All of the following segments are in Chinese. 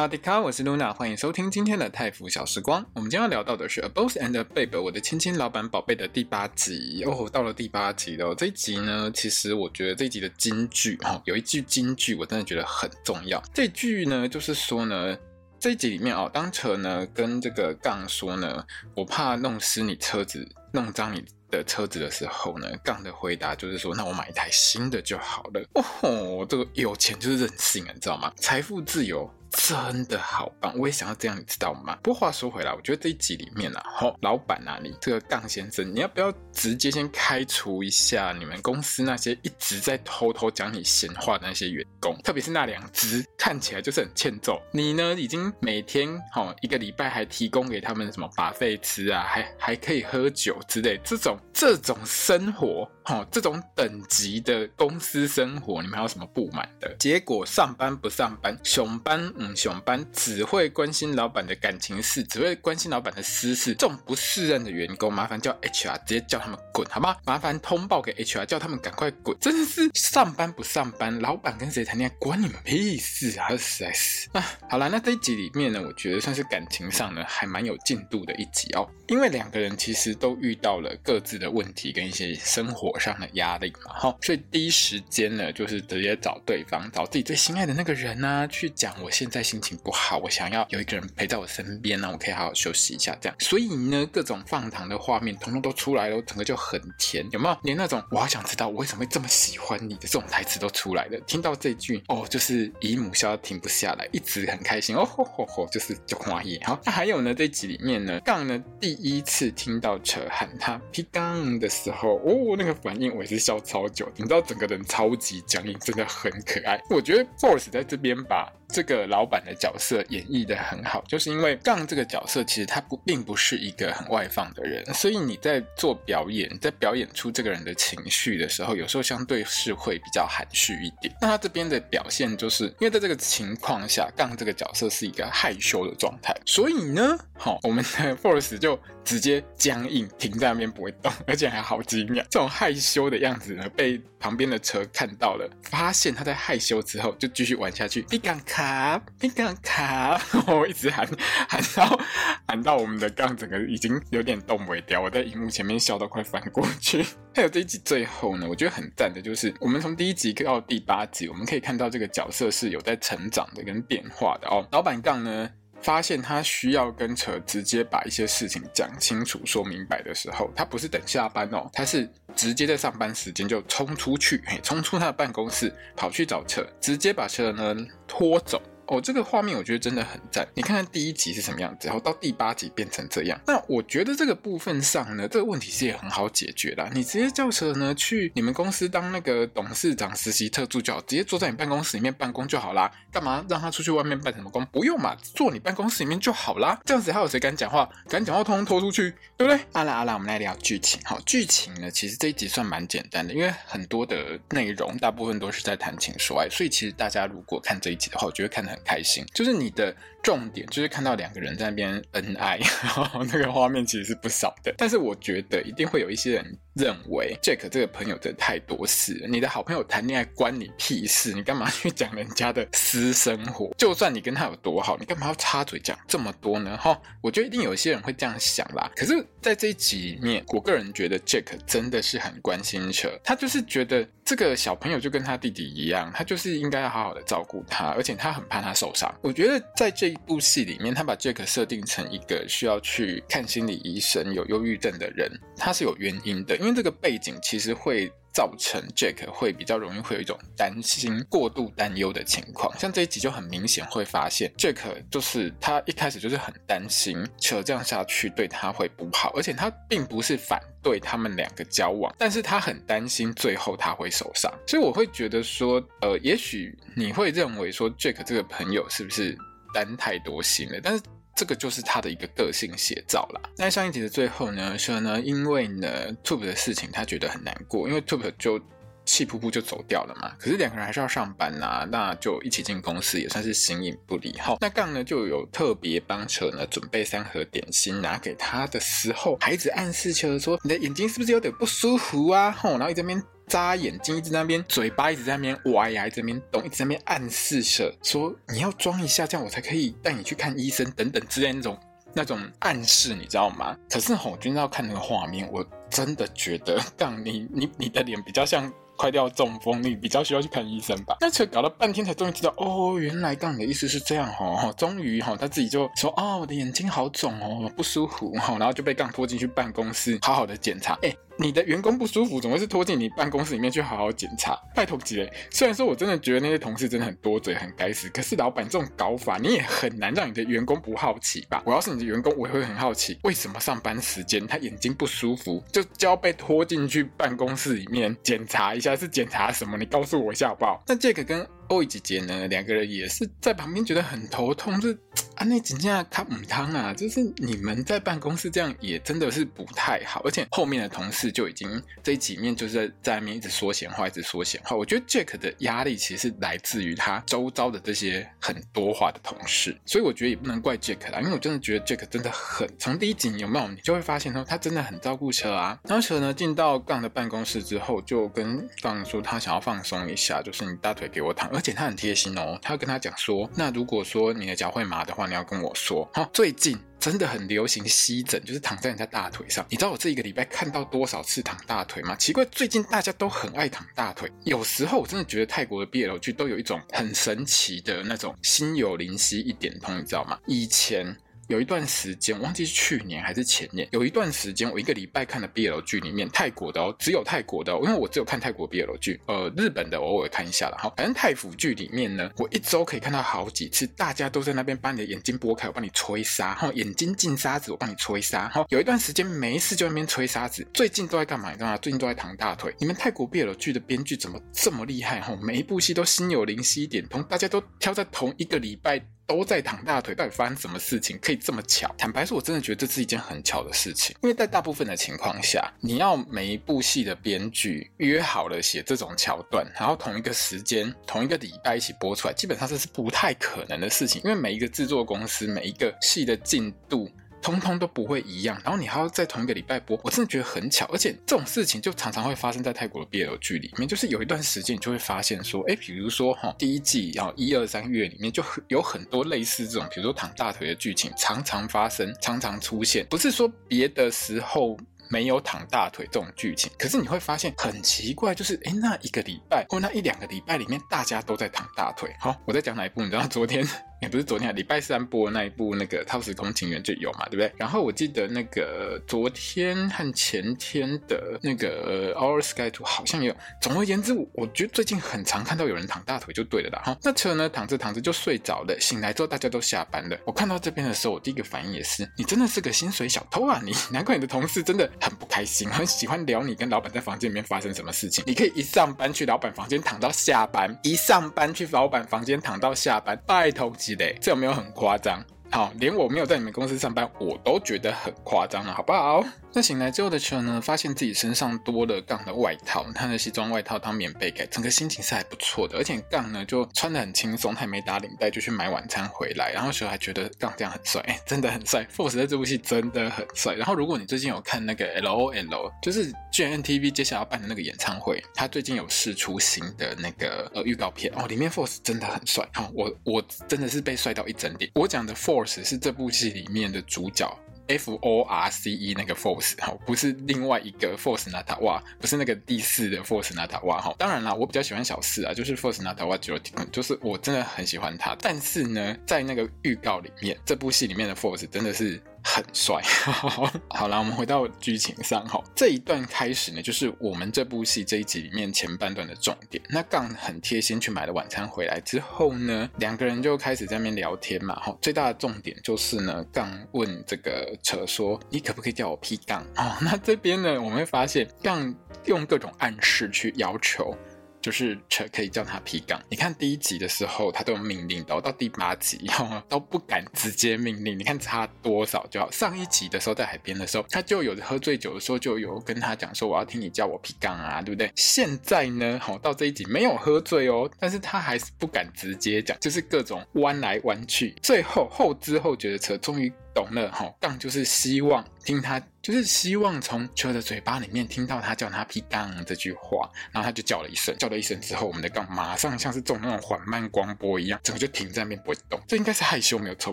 哈迪卡，我是露娜，欢迎收听今天的泰腐小时光。我们今天要聊到的是《A Boss and a Babe》我的亲亲老板宝贝的第八集哦，到了第八集了。这一集呢，其实我觉得这一集的金句哈，有一句金句我真的觉得很重要。这句呢，就是说呢，这一集里面哦，当车呢跟这个杠说呢，我怕弄湿你车子，弄脏你的车子的时候呢，杠的回答就是说，那我买一台新的就好了。哦吼，这个有钱就是任性啊，你知道吗？财富自由。真的好棒，我也想要这样，你知道吗？不过话说回来，我觉得这一集里面啊，吼，老板啊，你这个杠先生，你要不要直接先开除一下你们公司那些一直在偷偷讲你闲话的那些员工，特别是那两只看起来就是很欠揍。你呢，已经每天吼一个礼拜还提供给他们什么把费吃啊，还还可以喝酒之类，这种这种生活，吼这种等级的公司生活，你们还有什么不满的？结果上班不上班，熊班。嗯，熊班只会关心老板的感情事，只会关心老板的私事，这种不适任的员工，麻烦叫 HR 直接叫他们滚，好吗？麻烦通报给 HR，叫他们赶快滚。真的是上班不上班，老板跟谁谈恋爱关你们屁事啊！实在是啊，好了，那这一集里面呢，我觉得算是感情上呢还蛮有进度的一集哦，因为两个人其实都遇到了各自的问题跟一些生活上的压力嘛，哈，所以第一时间呢就是直接找对方，找自己最心爱的那个人呢、啊、去讲我现在心情不好，我想要有一个人陪在我身边呢，我可以好好休息一下，这样。所以呢，各种放糖的画面统统都出来了，我整个就很甜，有没有？连那种我好想知道我为什么会这么喜欢你的这种台词都出来了。听到这句哦，就是姨母笑停不下来，一直很开心哦吼吼吼，就是就花叶。好，那 还有呢，这集里面呢，杠呢第一次听到扯喊他皮杠的时候，哦，那个反应我也是笑超久，你知道整个人超级僵硬，真的很可爱。我觉得 Force 在这边把。这个老板的角色演绎的很好，就是因为杠这个角色其实他不并不是一个很外放的人，所以你在做表演，在表演出这个人的情绪的时候，有时候相对是会比较含蓄一点。那他这边的表现就是因为在这个情况下，杠这个角色是一个害羞的状态，所以呢，好，我们的 Force 就直接僵硬停在那边不会动，而且还好几秒。这种害羞的样子呢，被旁边的车看到了，发现他在害羞之后，就继续玩下去。你敢卡？冰杠卡？我一直喊喊到喊到我们的杠整个已经有点动不掉，我在荧幕前面笑到快翻过去。还有这一集最后呢，我觉得很赞的就是，我们从第一集到第八集，我们可以看到这个角色是有在成长的跟变化的哦。老板杠呢，发现他需要跟车直接把一些事情讲清楚、说明白的时候，他不是等下班哦，他是直接在上班时间就冲出去，嘿，冲出他的办公室，跑去找车，直接把车呢拖走。哦，这个画面我觉得真的很赞。你看看第一集是什么样子，然后到第八集变成这样。那我觉得这个部分上呢，这个问题是也很好解决啦。你直接叫车呢去你们公司当那个董事长实习特助就好，直接坐在你办公室里面办公就好啦。干嘛让他出去外面办什么工？不用嘛，坐你办公室里面就好啦。这样子还有谁敢讲话？敢讲话通通拖出去，对不对？好啦好啦，我们来聊剧情。好，剧情呢，其实这一集算蛮简单的，因为很多的内容大部分都是在谈情说爱，所以其实大家如果看这一集的话，我觉得看得很开心，就是你的重点就是看到两个人在那边恩爱，然后那个画面其实是不少的。但是我觉得一定会有一些人认为 Jack 这个朋友真的太多事。你的好朋友谈恋爱关你屁事？你干嘛去讲人家的私生活？就算你跟他有多好，你干嘛要插嘴讲这么多呢？哈，我觉得一定有一些人会这样想啦。可是，在这一集里面，我个人觉得 Jack 真的是很关心车，他就是觉得这个小朋友就跟他弟弟一样，他就是应该要好好的照顾他，而且他很怕他受伤。我觉得在这一部戏里面，他把 Jack 设定成一个需要去看心理医生、有忧郁症的人，他是有原因的，因为这个背景其实会。造成 Jack 会比较容易会有一种担心、过度担忧的情况，像这一集就很明显会发现，Jack 就是他一开始就是很担心，扯这样下去对他会不好，而且他并不是反对他们两个交往，但是他很担心最后他会受伤，所以我会觉得说，呃，也许你会认为说 Jack 这个朋友是不是担太多心了，但是。这个就是他的一个个性写照啦。那上一集的最后呢，说呢，因为呢，Tube 的事情他觉得很难过，因为 Tube 就。气噗噗就走掉了嘛，可是两个人还是要上班呐、那就一起进公司也算是形影不离。好，那杠呢就有特别帮车呢准备三盒点心拿给他的时候，孩子暗示车说，你的眼睛是不是有点不舒服啊？吼，然后一这边眨眼睛，一直在那边嘴巴一直在那边歪呀，一直在那边动，一直在那边暗示着说你要装一下，这样我才可以带你去看医生等等之类那种那种暗示，你知道吗？可是吼，君要看那个画面，我真的觉得杠你你你的脸比较像。快掉中风，你比较需要去看医生吧？那车搞了半天才终于知道，哦，原来杠你的意思是这样哦，终于哈，他自己就说，哦，我的眼睛好肿哦，不舒服哈，然后就被杠拖进去办公室，好好的检查，哎。你的员工不舒服，总会是拖进你办公室里面去好好检查？拜托几嘞！虽然说我真的觉得那些同事真的很多嘴，很该死，可是老板这种搞法，你也很难让你的员工不好奇吧？我要是你的员工，我也会很好奇，为什么上班时间他眼睛不舒服，就就要被拖进去办公室里面检查一下，是检查什么？你告诉我一下好不好？那这个跟。欧姐姐呢，两个人也是在旁边觉得很头痛，就是啊，那紧张卡姆汤啊，就是你们在办公室这样也真的是不太好，而且后面的同事就已经这几面就是在在那边一直说闲话，一直说闲话。我觉得 Jack 的压力其实是来自于他周遭的这些很多话的同事，所以我觉得也不能怪 Jack 啦，因为我真的觉得 Jack 真的很，从第一集有没有你就会发现说他真的很照顾车啊。然后车呢进到杠的办公室之后，就跟杠说他想要放松一下，就是你大腿给我躺。而且他很贴心哦，他会跟他讲说，那如果说你的脚会麻的话，你要跟我说。好，最近真的很流行吸枕，就是躺在人家大腿上。你知道我这一个礼拜看到多少次躺大腿吗？奇怪，最近大家都很爱躺大腿。有时候我真的觉得泰国的 BL 剧都有一种很神奇的那种心有灵犀一点通，你知道吗？以前。有一段时间，忘记是去年还是前年，有一段时间，我一个礼拜看的 BL 剧里面，泰国的哦，只有泰国的哦，因为我只有看泰国 BL 剧，呃，日本的偶尔看一下了哈。反正泰腐剧里面呢，我一周可以看到好几次，大家都在那边把你的眼睛拨开，我帮你吹沙，哈，眼睛进沙子，我帮你吹沙，哈。有一段时间没事就在那边吹沙子，最近都在干嘛？你知道吗？最近都在躺大腿。你们泰国 BL 剧的编剧怎么这么厉害？哈，每一部戏都心有灵犀一点通，大家都挑在同一个礼拜。都在躺大腿，到底发生什么事情可以这么巧？坦白说，我真的觉得这是一件很巧的事情，因为在大部分的情况下，你要每一部戏的编剧约好了写这种桥段，然后同一个时间、同一个礼拜一起播出来，基本上这是不太可能的事情，因为每一个制作公司、每一个戏的进度。通通都不会一样，然后你还要在同一个礼拜播，我真的觉得很巧，而且这种事情就常常会发生在泰国的 BL 剧里面，就是有一段时间你就会发现说，哎，比如说哈，第一季然后一二三月里面就有很多类似这种，比如说躺大腿的剧情，常常发生，常常出现，不是说别的时候没有躺大腿这种剧情，可是你会发现很奇怪，就是哎，那一个礼拜或那一两个礼拜里面，大家都在躺大腿。好，我在讲哪一部？你知道昨天？也不是昨天啊，礼拜三播那一部那个《超时空情缘》就有嘛，对不对？然后我记得那个昨天和前天的那个《Our Sky Two》好像也有。总而言之，我觉得最近很常看到有人躺大腿就对了啦。哈，那车呢，躺着躺着就睡着了，醒来之后大家都下班了。我看到这边的时候，我第一个反应也是，你真的是个薪水小偷啊！你难怪你的同事真的很不开心，很喜欢聊你跟老板在房间里面发生什么事情。你可以一上班去老板房间躺到下班，一上班去老板房间躺到下班，拜托。这有没有很夸张？好，连我没有在你们公司上班，我都觉得很夸张了，好不好？那醒来之后的车呢，发现自己身上多了杠的外套，他的西装外套当棉被盖，整个心情是还不错的。而且杠呢就穿得很轻松，他也没打领带就去买晚餐回来，然后车还觉得杠这样很帅，真的很帅。Force 在这部戏真的很帅。然后如果你最近有看那个 LOL，就是 GMMTV 接下来要办的那个演唱会，他最近有释出新的那个呃预告片哦，里面 Force 真的很帅。好，我我真的是被帅到一整点。我讲的 Force 是这部戏里面的主角。F O R C E 那个 Force 哈，不是另外一个 Force 娜塔哇，不是那个第四的 Force 娜塔哇哈。当然啦，我比较喜欢小四啊，就是 Force 娜塔哇九，就是我真的很喜欢他。但是呢，在那个预告里面，这部戏里面的 Force 真的是。很帅，好了，我们回到剧情上哈。这一段开始呢，就是我们这部戏这一集里面前半段的重点。那杠很贴心去买了晚餐回来之后呢，两个人就开始在那边聊天嘛。哈，最大的重点就是呢，杠问这个车说：“你可不可以叫我 P 杠？”哦，那这边呢，我们会发现杠用各种暗示去要求。就是可以叫他 P 杠。你看第一集的时候，他都有命令的，到第八集都不敢直接命令。你看差多少就好。上一集的时候在海边的时候，他就有喝醉酒的时候就有跟他讲说，我要听你叫我 P 杠啊，对不对？现在呢，好到这一集没有喝醉哦，但是他还是不敢直接讲，就是各种弯来弯去。最后后知后觉的车终于。懂了哈，杠就是希望听他，就是希望从车的嘴巴里面听到他叫他 P 杠这句话，然后他就叫了一声，叫了一声之后，我们的杠马上像是中那种缓慢光波一样，整个就停在那边不会动。这应该是害羞没有错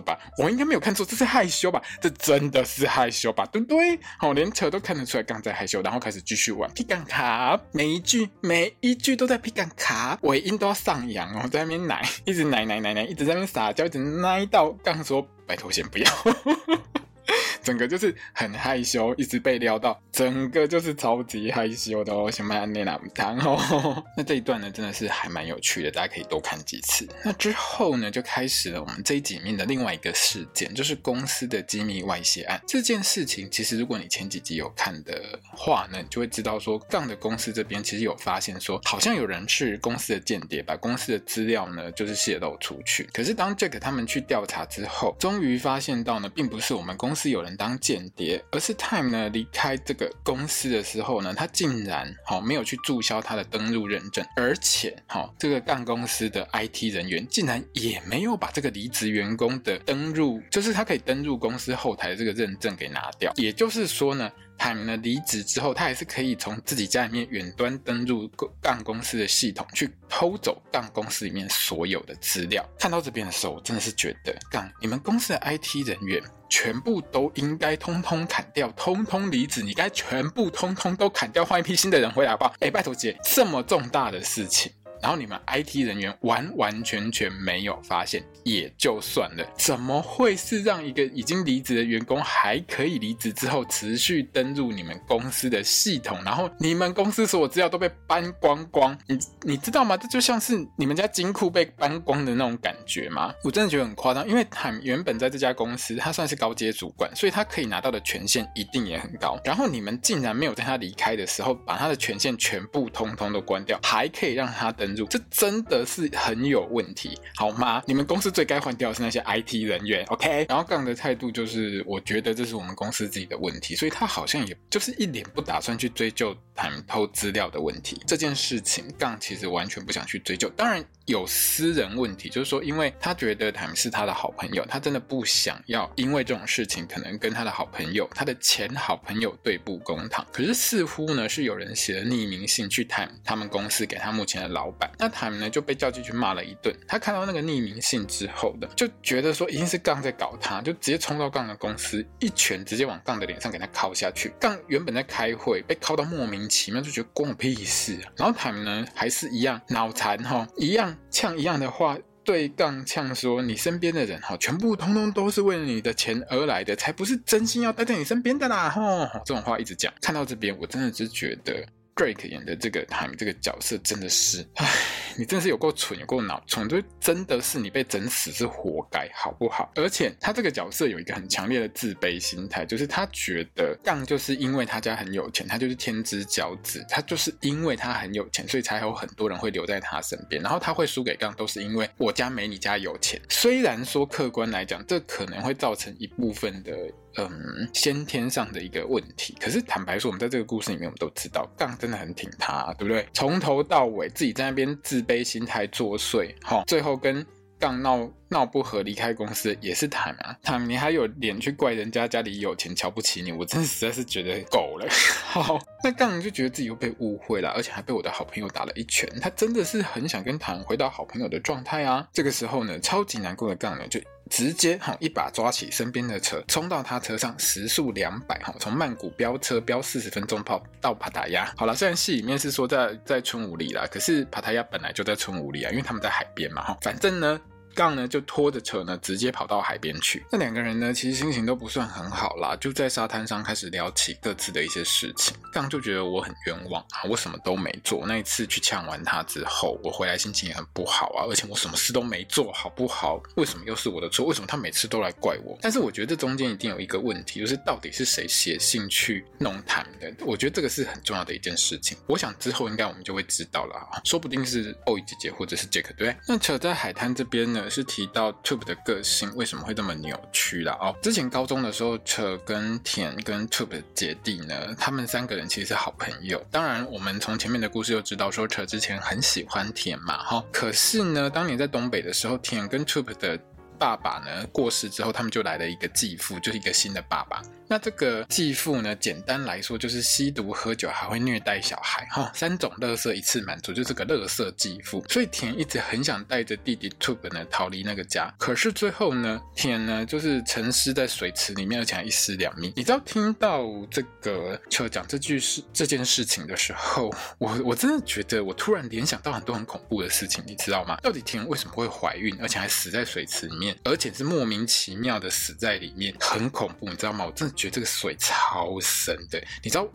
吧？我应该没有看错，这是害羞吧？这真的是害羞吧？对不对？好，连车都看得出来杠在害羞，然后开始继续玩 P 杠卡，每一句每一句都在 P 杠卡，尾音都要上扬哦，在那边奶，一直奶奶奶奶，一直在那边撒娇，一直奶到杠说。拜托，先不要。整个就是很害羞，一直被撩到，整个就是超级害羞的哦，想买安内那汤哦。那这一段呢，真的是还蛮有趣的，大家可以多看几次。那之后呢，就开始了我们这一集面的另外一个事件，就是公司的机密外泄案。这件事情其实，如果你前几集有看的话呢，你就会知道说，杠的公司这边其实有发现说，好像有人是公司的间谍，把公司的资料呢就是泄露出去。可是当 Jack 他们去调查之后，终于发现到呢，并不是我们公司有人。当间谍，而是 Time 呢离开这个公司的时候呢，他竟然好没有去注销他的登录认证，而且好这个干公司的 IT 人员竟然也没有把这个离职员工的登录，就是他可以登入公司后台的这个认证给拿掉。也就是说呢。Time 呢离职之后，他还是可以从自己家里面远端登入杠公司的系统，去偷走杠公司里面所有的资料。看到这边的时候，我真的是觉得，杠你们公司的 IT 人员全部都应该通通砍掉，通通离职，你该全部通通都砍掉，换一批新的人回来好不好？哎，拜托姐，这么重大的事情。然后你们 IT 人员完完全全没有发现也就算了，怎么会是让一个已经离职的员工还可以离职之后持续登入你们公司的系统，然后你们公司所有资料都被搬光光？你你知道吗？这就像是你们家金库被搬光的那种感觉吗？我真的觉得很夸张，因为他原本在这家公司他算是高阶主管，所以他可以拿到的权限一定也很高。然后你们竟然没有在他离开的时候把他的权限全部通通都关掉，还可以让他登。这真的是很有问题，好吗？你们公司最该换掉的是那些 IT 人员，OK？然后杠的态度就是，我觉得这是我们公司自己的问题，所以他好像也就是一脸不打算去追究他们偷资料的问题。这件事情，杠其实完全不想去追究。当然有私人问题，就是说，因为他觉得他们是他的好朋友，他真的不想要因为这种事情可能跟他的好朋友、他的前好朋友对簿公堂。可是似乎呢，是有人写了匿名信去谈他们公司给他目前的老板。那他们呢就被叫进去骂了一顿。他看到那个匿名信之后的，就觉得说一定是杠在搞他，就直接冲到杠的公司，一拳直接往杠的脸上给他敲下去。杠原本在开会，被敲到莫名其妙，就觉得关我屁事啊。然后他们呢还是一样脑残哈，一样呛一样的话对杠呛说：“你身边的人哈，全部通通都是为了你的钱而来的，才不是真心要待在你身边的啦！”吼，这种话一直讲。看到这边，我真的是觉得。Drake 演的这个 Time 这个角色真的是，唉，你真是有够蠢，有够脑蠢，就真的是你被整死是活该，好不好？而且他这个角色有一个很强烈的自卑心态，就是他觉得杠就是因为他家很有钱，他就是天之骄子，他就是因为他很有钱，所以才有很多人会留在他身边，然后他会输给杠，都是因为我家没你家有钱。虽然说客观来讲，这可能会造成一部分的。嗯，先天上的一个问题。可是坦白说，我们在这个故事里面，我们都知道，杠真的很挺他，对不对？从头到尾自己在那边自卑心态作祟，哈，最后跟杠闹闹不和，离开公司也是他啊。他你还有脸去怪人家家里有钱，瞧不起你？我真的实在是觉得够了。好，那杠就觉得自己又被误会了，而且还被我的好朋友打了一拳。他真的是很想跟唐回到好朋友的状态啊。这个时候呢，超级难过的杠呢就。直接哈一把抓起身边的车，冲到他车上，时速两百哈，从曼谷飙车飙四十分钟跑到帕塔亚。好了，虽然戏里面是说在在春武里啦，可是帕塔亚本来就在春武里啊，因为他们在海边嘛哈。反正呢，杠呢就拖着车呢直接跑到海边去。那两个人呢其实心情都不算很好啦，就在沙滩上开始聊起各自的一些事情。杠就觉得我很冤枉啊，我什么都没做。那一次去呛完他之后，我回来心情也很不好啊，而且我什么事都没做好不好？为什么又是我的错？为什么他每次都来怪我？但是我觉得这中间一定有一个问题，就是到底是谁写信去弄他们的？我觉得这个是很重要的一件事情。我想之后应该我们就会知道了啊，说不定是 OI 姐姐或者是 Jack 对。那扯在海滩这边呢，是提到 Tube 的个性为什么会这么扭曲了哦。之前高中的时候，扯跟田跟 Tube 的姐弟呢，他们三个人其实是好朋友。当然，我们从前面的故事就知道说，扯之前很喜欢田嘛，哈。可是呢，当年在东北的时候，田跟 Tube 的爸爸呢过世之后，他们就来了一个继父，就是一个新的爸爸。那这个继父呢，简单来说就是吸毒、喝酒，还会虐待小孩，哈，三种乐色一次满足，就是个乐色继父。所以田一直很想带着弟弟 Tube 呢逃离那个家，可是最后呢，田呢就是沉尸在水池里面，而且还一尸两命。你知道听到这个车讲这句事这件事情的时候，我我真的觉得我突然联想到很多很恐怖的事情，你知道吗？到底田为什么会怀孕，而且还死在水池里面，而且是莫名其妙的死在里面，很恐怖，你知道吗？我真的。觉得这个水超深的，你知道，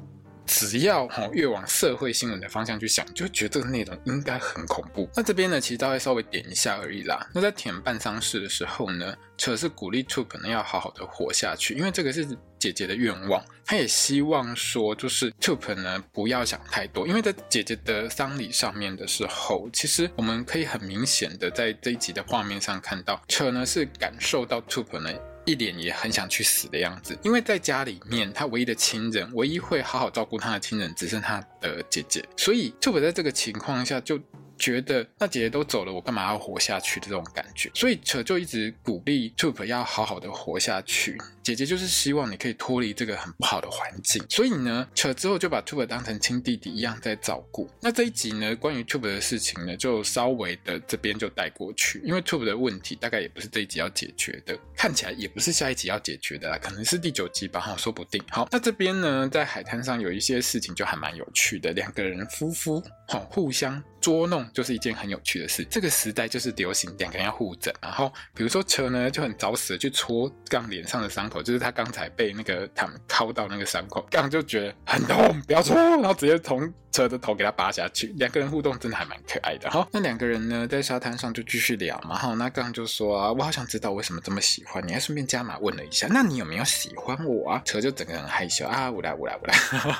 只要哈越往社会新闻的方向去想，就会觉得这个内容应该很恐怖。那这边呢，其实大概稍微点一下而已啦。那在填办丧事的时候呢，车是鼓励 Tube 可能要好好的活下去，因为这个是姐姐的愿望，她也希望说，就是 Tube 呢不要想太多，因为在姐姐的丧礼上面的时候，其实我们可以很明显的在这一集的画面上看到，车呢是感受到 Tube 呢。一脸也很想去死的样子，因为在家里面，他唯一的亲人，唯一会好好照顾他的亲人，只剩他的姐姐，所以秋博在这个情况下就。觉得那姐姐都走了，我干嘛要活下去的这种感觉，所以扯就一直鼓励 Tube 要好好的活下去。姐姐就是希望你可以脱离这个很不好的环境，所以呢，扯之后就把 Tube 当成亲弟弟一样在照顾。那这一集呢，关于 Tube 的事情呢，就稍微的这边就带过去，因为 Tube 的问题大概也不是这一集要解决的，看起来也不是下一集要解决的啦，可能是第九集吧，哈，说不定。好，那这边呢，在海滩上有一些事情就还蛮有趣的，两个人夫妇好互相。捉弄就是一件很有趣的事。这个时代就是流行两个人要互整，然后比如说车呢就很找死的去戳杠脸上的伤口，就是他刚才被那个他们敲到那个伤口，杠就觉得很痛，不要戳，然后直接从车的头给他拔下去。两个人互动真的还蛮可爱的。好，那两个人呢在沙滩上就继续聊嘛。好，那刚就说啊，我好想知道为什么这么喜欢你，还顺便加码问了一下，那你有没有喜欢我啊？车就整个人害羞啊，我来我来我来。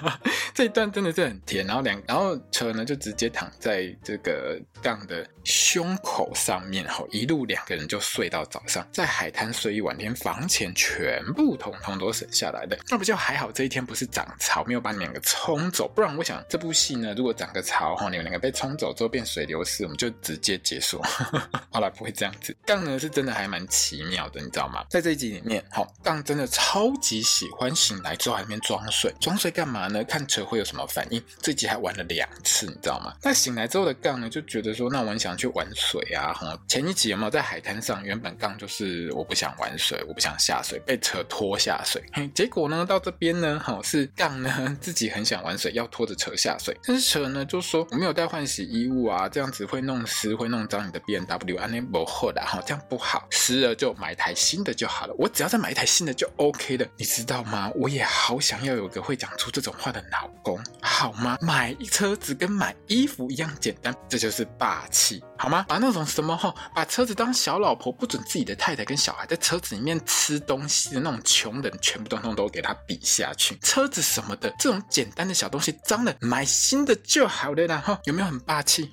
这一段真的是很甜。然后两，然后车呢就直接躺在。这个杠的胸口上面，吼，一路两个人就睡到早上，在海滩睡一晚，连房钱全部统统都省下来的，那不就还好？这一天不是涨潮，没有把你们两个冲走，不然我想这部戏戏呢，如果涨个潮，哈，你们两个被冲走之后变水流式，我们就直接结束。好了，不会这样子。杠呢是真的还蛮奇妙的，你知道吗？在这一集里面，好，杠真的超级喜欢醒来之后还面装睡，装睡干嘛呢？看车会有什么反应。这集还玩了两次，你知道吗？那醒来之后的。杠呢就觉得说，那我很想去玩水啊！哈，前一集有没有在海滩上？原本杠就是我不想玩水，我不想下水，被车拖下水。结果呢，到这边呢，好是杠呢自己很想玩水，要拖着车下水。但是蛇呢就说我没有带换洗衣物啊，这样子会弄湿，会弄脏你的 BMW。安内不好的哈，这样不好，湿了就买台新的就好了。我只要再买一台新的就 OK 了，你知道吗？我也好想要有个会讲出这种话的老公，好吗？买车子跟买衣服一样简单。这就是霸气，好吗？把那种什么哈，把车子当小老婆，不准自己的太太跟小孩在车子里面吃东西的那种穷人，全部通通都给他比下去。车子什么的，这种简单的小东西，脏了买新的就好了啦。哈，有没有很霸气？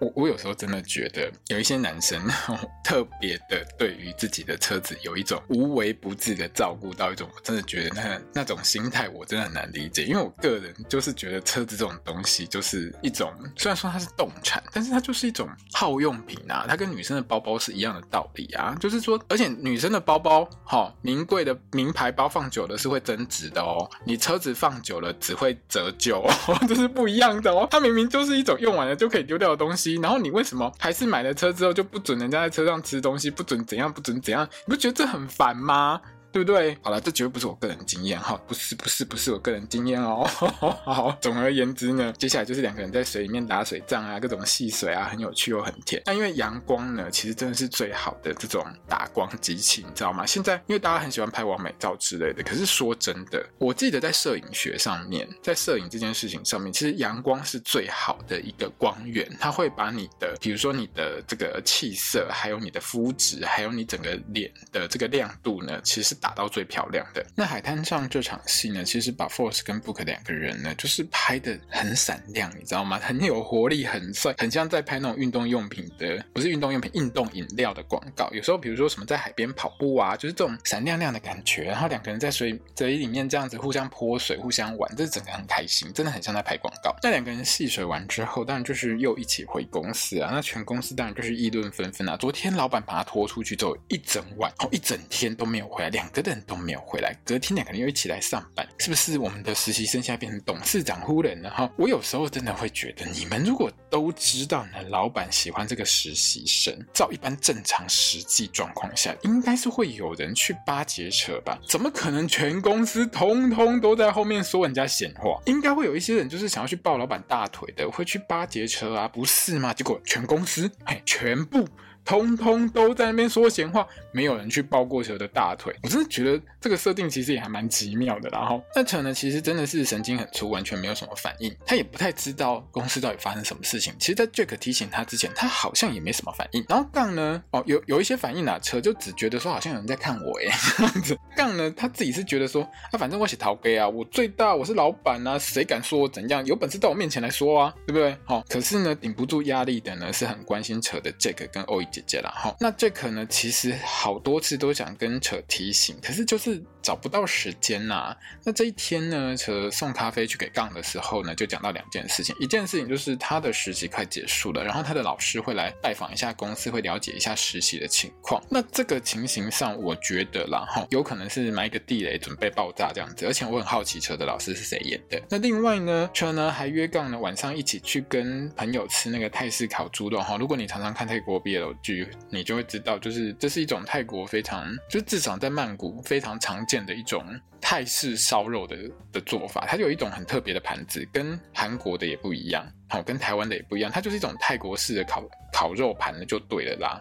我我有时候真的觉得有一些男生 特别的对于自己的车子有一种无微不至的照顾，到一种我真的觉得那那种心态我真的很难理解，因为我个人就是觉得车子这种东西就是一种虽然说它是动产，但是它就是一种耗用品啊，它跟女生的包包是一样的道理啊，就是说，而且女生的包包哈，名贵的名牌包放久了是会增值的哦，你车子放久了只会折旧哦，这是不一样的哦，它明明就是一种用完了就可以丢掉的东西。然后你为什么还是买了车之后就不准人家在车上吃东西，不准怎样，不准怎样？你不觉得这很烦吗？对不对？好了，这绝对不是我个人经验哈，不是不是不是我个人经验哦。好，总而言之呢，接下来就是两个人在水里面打水仗啊，各种戏水啊，很有趣又很甜。那因为阳光呢，其实真的是最好的这种打光机器，你知道吗？现在因为大家很喜欢拍完美照之类的，可是说真的，我记得在摄影学上面，在摄影这件事情上面，其实阳光是最好的一个光源，它会把你的，比如说你的这个气色，还有你的肤质，还有你整个脸的这个亮度呢，其实打到最漂亮的。那海滩上这场戏呢，其实把 Force 跟 Book 两个人呢，就是拍的很闪亮，你知道吗？很有活力，很帅，很像在拍那种运动用品的，不是运动用品，运动饮料的广告。有时候比如说什么在海边跑步啊，就是这种闪亮亮的感觉，然后两个人在水水里面这样子互相泼水、互相玩，这整个很开心，真的很像在拍广告。那两个人戏水完之后，当然就是又一起回公司啊。那全公司当然就是议论纷纷啊。昨天老板把他拖出去之后，一整晚哦，一整天都没有回来，两个人都没有回来。隔天两个人又一起来上班，是不是我们的实习生现在变成董事长夫人了哈？我有时候真的会觉得，你们如果都知道呢，老板喜欢这个实习生，照一般正常实际状况下，应该是会有人去巴结扯吧？怎么可能全公司通通都在后面说人家闲话？应该会有一些人就是想要去抱老板大腿的，会去巴结扯啊，不是吗？结果全公司嘿，全部。通通都在那边说闲话，没有人去抱过蛇的大腿。我真的觉得这个设定其实也还蛮奇妙的。然后那蛇呢，其实真的是神经很粗，完全没有什么反应。他也不太知道公司到底发生什么事情。其实，在 Jack 提醒他之前，他好像也没什么反应。然后杠呢，哦，有有一些反应啊，蛇就只觉得说好像有人在看我耶这样子。杠呢，他自己是觉得说，啊，反正我是头家啊，我最大，我是老板啊，谁敢说我怎样？有本事到我面前来说啊，对不对？好，可是呢，顶不住压力的呢，是很关心扯的 Jack 跟欧伊姐姐啦。哈，那这可能，其实好多次都想跟扯提醒，可是就是找不到时间呐、那这一天呢，车送咖啡去给杠的时候呢，就讲到两件事情。一件事情就是他的实习快结束了，然后他的老师会来拜访一下公司，会了解一下实习的情况。那这个情形上，我觉得啦，哈，有可能是埋一个地雷，准备爆炸这样子。而且我很好奇，车的老师是谁演的。那另外呢，车呢还约杠呢晚上一起去跟朋友吃那个泰式烤猪肉哈。如果你常常看泰国 BL 剧，你就会知道，就是这是一种泰国非常，就至少在曼谷非常常见的一种泰式烧肉的的做法。它就有一种很特别的盘子，跟韩国的也不一样，好，跟台湾的也不一样。它就是一种泰国式的烤烤肉盘的，就对了啦。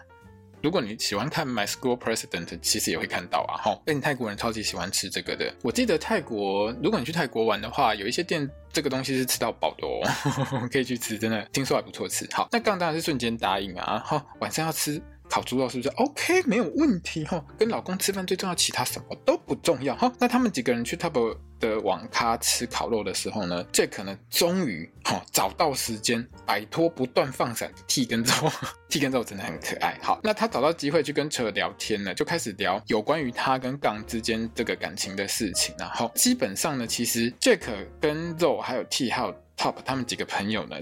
如果你喜欢看《My School President》，其实也会看到啊，哈，跟泰国人超级喜欢吃这个的。我记得泰国，如果你去泰国玩的话，有一些店这个东西是吃到饱的哦，可以去吃，真的听说还不错吃。好，那杠当然是瞬间答应啊，哈，晚上要吃。烤猪肉是不是 OK？没有问题哈。跟老公吃饭最重要，其他什么都不重要哈。那他们几个人去 Top 的网咖吃烤肉的时候呢，Jack 呢终于哈找到时间摆脱不断放闪的 T 跟肉，T 跟肉真的很可爱。好，那他找到机会去跟车聊天呢，就开始聊有关于他跟杠之间这个感情的事情。然后基本上呢，其实 Jack 跟肉还有 T 还有 Top 他们几个朋友呢。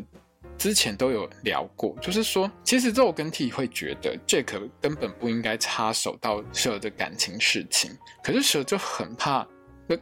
之前都有聊过，就是说，其实肉跟 T 会觉得 Jack 根本不应该插手到蛇的感情事情，可是蛇就很怕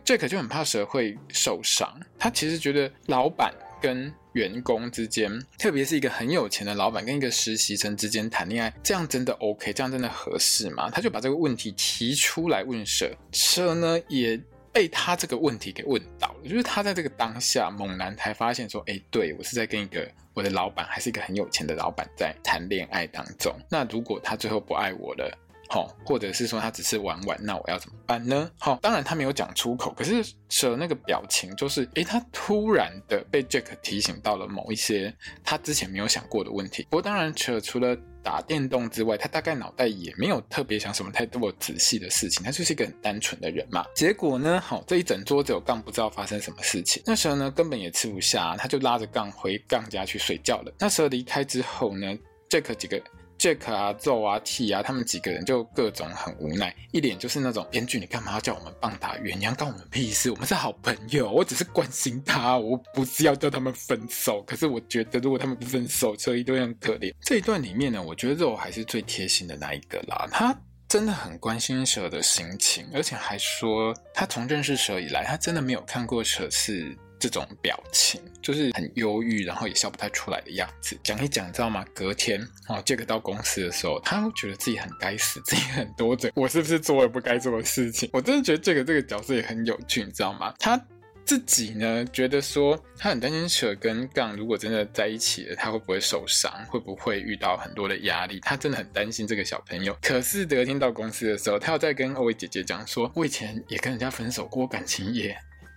，Jack 就很怕蛇会受伤。他其实觉得老板跟员工之间，特别是一个很有钱的老板跟一个实习生之间谈恋爱，这样真的 OK？这样真的合适吗？他就把这个问题提出来问蛇，蛇呢也。被他这个问题给问到了，就是他在这个当下猛然才发现说，哎，对，我是在跟一个我的老板，还是一个很有钱的老板在谈恋爱当中。那如果他最后不爱我了，好，或者是说他只是玩玩，那我要怎么办呢？好，当然他没有讲出口，可是蛇那个表情就是，哎，他突然的被 Jack 提醒到了某一些他之前没有想过的问题。不过当然，蛇除了打电动之外，他大概脑袋也没有特别想什么太多仔细的事情，他就是一个很单纯的人嘛。结果呢，好，这一整桌子有杠不知道发生什么事情，那时候呢根本也吃不下，他就拉着杠回杠家去睡觉了。那时候离开之后呢，Jack 几个。Jack 啊，，Joe 啊，T 啊，他们几个人就各种很无奈，一脸就是那种编剧，你干嘛要叫我们棒打鸳鸯，关我们屁事？我们是好朋友，我只是关心他，我不是要叫他们分手。可是我觉得，如果他们不分手，车一定会很可怜。这一段里面呢，我觉得肉还是最贴心的那一个啦，他真的很关心蛇的心情，而且还说他从认识蛇以来，他真的没有看过蛇是。这种表情，就是很忧郁，然后也笑不太出来的样子。讲一讲，你知道吗？隔天哦，杰克到公司的时候，他会觉得自己很该死，自己很多嘴，我是不是做了不该做的事情？我真的觉得杰克这个角色也很有趣，你知道吗？他。自己呢，觉得说他很担心扯跟杠如果真的在一起了，他会不会受伤？会不会遇到很多的压力？他真的很担心这个小朋友。可是隔天到公司的时候，他要再跟欧薇姐姐讲说，我以前也跟人家分手过，感情也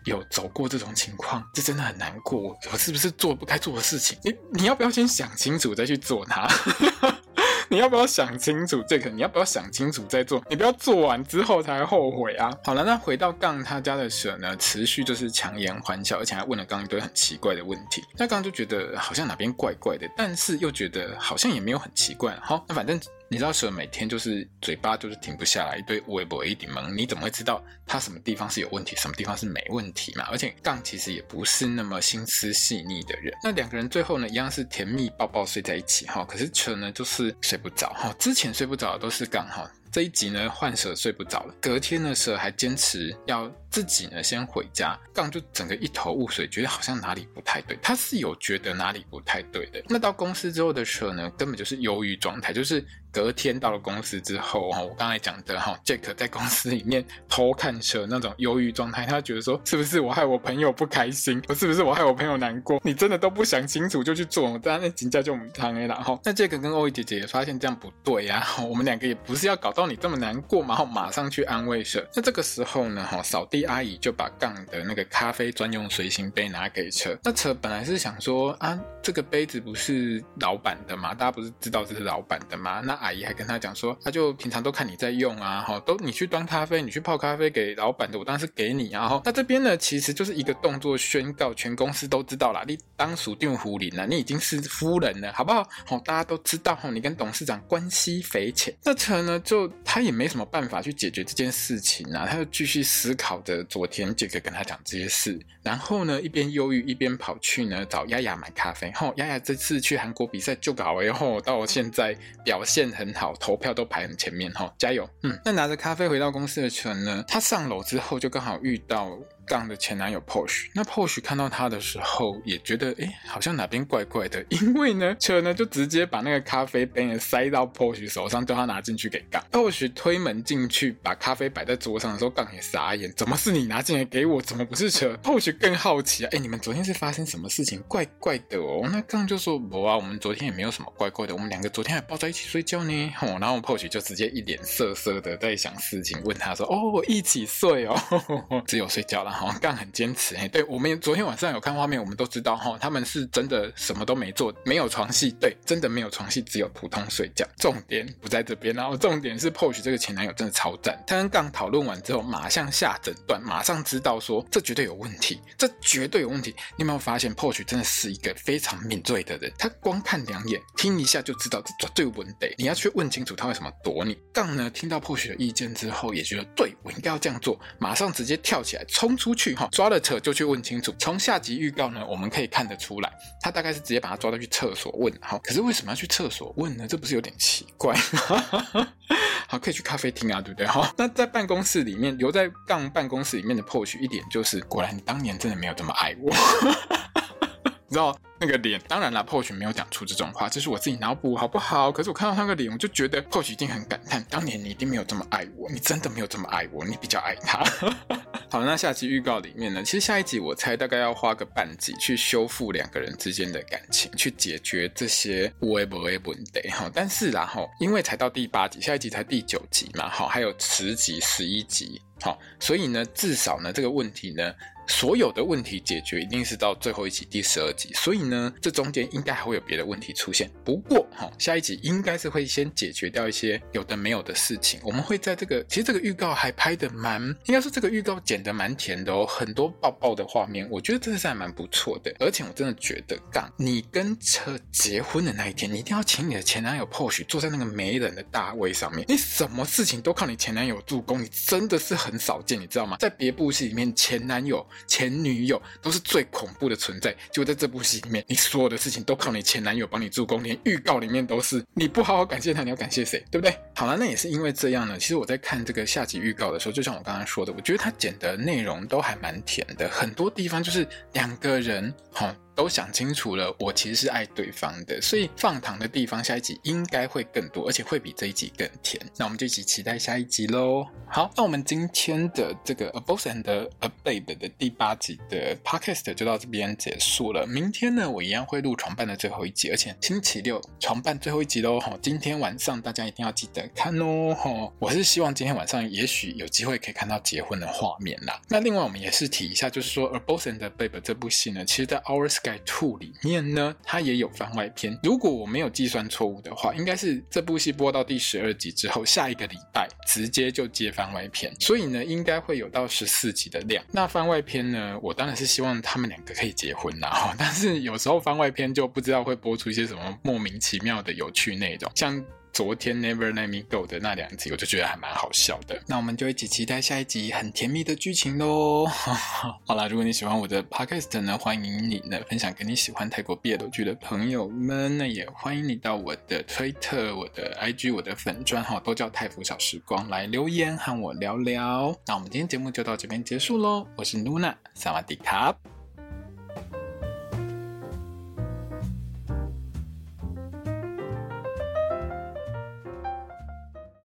有走过这种情况，这真的很难过。我是不是做不该做的事情？你你要不要先想清楚再去做它？你要不要想清楚这个？你要不要想清楚再做？你不要做完之后才后悔啊！好了，那回到杠他家的蛇呢，持续就是强颜欢笑，而且还问了杠一堆很奇怪的问题。那杠就觉得好像哪边怪怪的，但是又觉得好像也没有很奇怪。好，那反正。你知道蛇每天就是嘴巴就是停不下来，一堆微博一顶萌，你怎么会知道它什么地方是有问题，什么地方是没问题嘛？而且杠其实也不是那么心思细腻的人。那两个人最后呢，一样是甜蜜抱抱睡在一起哈。可是蛇呢，就是睡不着哈。之前睡不着的都是杠哈。这一集呢，换蛇睡不着了。隔天呢，蛇还坚持要自己呢先回家，杠就整个一头雾水，觉得好像哪里不太对。他是有觉得哪里不太对的。那到公司之后的蛇呢，根本就是忧郁状态，就是。隔天到了公司之后，哈，我刚才讲的哈，杰克在公司里面偷看车那种忧郁状态，他觉得说，是不是我害我朋友不开心？我是不是我害我朋友难过？你真的都不想清楚就去做，当然那紧接就我们谈了哈。那杰克跟欧薇姐姐也发现这样不对呀，我们两个也不是要搞到你这么难过嘛，然后马上去安慰车。那这个时候呢，哈，扫地阿姨就把杠的那个咖啡专用随行杯拿给车。那车本来是想说啊，这个杯子不是老板的吗？大家不是知道这是老板的吗？那。阿姨还跟他讲说，他就平常都看你在用啊，哈，都你去端咖啡，你去泡咖啡给老板的，我当然是给你啊，哈。那这边呢，其实就是一个动作宣告，全公司都知道啦，你当属定胡林了，你已经是夫人了，好不好？好，大家都知道，哈，你跟董事长关系匪浅。那车呢，就他也没什么办法去解决这件事情啊，他就继续思考的昨天杰克跟他讲这些事，然后呢，一边忧郁一边跑去呢找丫丫买咖啡。吼，丫丫这次去韩国比赛就搞了，后到现在表现。很好，投票都排很前面哈，加油！嗯，那拿着咖啡回到公司的船呢，他上楼之后就刚好遇到。杠的前男友 Porsche，那 Porsche 看到他的时候也觉得，哎，好像哪边怪怪的，因为呢，车呢就直接把那个咖啡杯塞到 Porsche 手上，叫他拿进去给杠。Porsche 推门进去，把咖啡摆在桌上的时候，杠也傻眼，怎么是你拿进来给我？怎么不是车？Porsche 更好奇啊，哎，你们昨天是发生什么事情？怪怪的哦。那杠就说，不啊，我们昨天也没有什么怪怪的，我们两个昨天还抱在一起睡觉呢。哦，然后 Porsche 就直接一脸色色的在想事情，问他说，哦，一起睡哦，只有睡觉了。好，杠很坚持，哎，对，我们昨天晚上有看画面，我们都知道哈，他们是真的什么都没做，没有床戏，对，真的没有床戏，只有普通睡觉。重点不在这边，然后重点是，Poch 这个前男友真的超赞。他跟杠讨论完之后，马上下诊断，马上知道说这绝对有问题，这绝对有问题。你有没有发现，Poch 真的是一个非常敏锐的人？他光看两眼，听一下就知道这绝对问题。你要去问清楚他为什么躲你。杠呢，听到 Poch 的意见之后，也觉得对，我应该要这样做，马上直接跳起来冲出出去哈。抓了扯就去问清楚。从下集预告呢，我们可以看得出来，他大概是直接把他抓到去厕所问。好，可是为什么要去厕所问呢？这不是有点奇怪？好，可以去咖啡厅啊，对不对？哈，那在办公室里面，留在杠办公室里面的 Pose，一点就是，果然你当年真的没有这么爱我。你知道那个脸，当然啦，Porsche 没有讲出这种话，这是我自己脑补，好不好？可是我看到那个脸，我就觉得破雪一定很感叹，当年你一定没有这么爱我，你真的没有这么爱我，你比较爱他。好，那下集预告里面呢，其实下一集我猜大概要花个半集去修复两个人之间的感情，去解决这些无不为问题哈。但是然后因为才到第八集，下一集才第九集嘛，好，还有十集、十一集，好，所以呢，至少呢这个问题呢。所有的问题解决一定是到最后一集第十二集，所以呢，这中间应该还会有别的问题出现。不过哈，下一集应该是会先解决掉一些有的没有的事情。我们会在这个，其实这个预告还拍得蛮，应该说这个预告剪得蛮甜的哦，很多爆爆的画面，我觉得真的是还蛮不错的。而且我真的觉得，杠，你跟车结婚的那一天，你一定要请你的前男友 Pose 坐在那个没人的大位上面，你什么事情都靠你前男友助攻，你真的是很少见，你知道吗？在别部戏里面，前男友。前女友都是最恐怖的存在。就在这部戏里面，你所有的事情都靠你前男友帮你助攻，连预告里面都是你不好好感谢他，你要感谢谁？对不对？好了，那也是因为这样呢。其实我在看这个下集预告的时候，就像我刚刚说的，我觉得他剪的内容都还蛮甜的，很多地方就是两个人，好。都想清楚了，我其实是爱对方的，所以放糖的地方下一集应该会更多，而且会比这一集更甜。那我们就一起期待下一集喽。好，那我们今天的这个《A Boss and a Babe》的第八集的 Podcast 就到这边结束了。明天呢，我一样会录床伴的最后一集，而且星期六床伴最后一集喽。哈，今天晚上大家一定要记得看哦。哈，我是希望今天晚上也许有机会可以看到结婚的画面啦。那另外我们也是提一下，就是说《A Boss and a Babe》这部戏呢，其实在 Our Sky。在兔里面呢，它也有番外篇。如果我没有计算错误的话，应该是这部戏播到第十二集之后，下一个礼拜直接就接番外篇，所以呢，应该会有到十四集的量。那番外篇呢，我当然是希望他们两个可以结婚啦。但是有时候番外篇就不知道会播出一些什么莫名其妙的有趣内容，像。昨天 Never Let Me Go 的那两集，我就觉得还蛮好笑的。那我们就一起期待下一集很甜蜜的剧情喽。好啦，如果你喜欢我的 Podcast 呢，欢迎你呢分享给你喜欢泰国 BL 剧的朋友们。那也欢迎你到我的推特、我的 IG、我的粉专哈，都叫泰服小时光来留言和我聊聊。那我们今天节目就到这边结束喽。我是 Luna，萨瓦迪卡。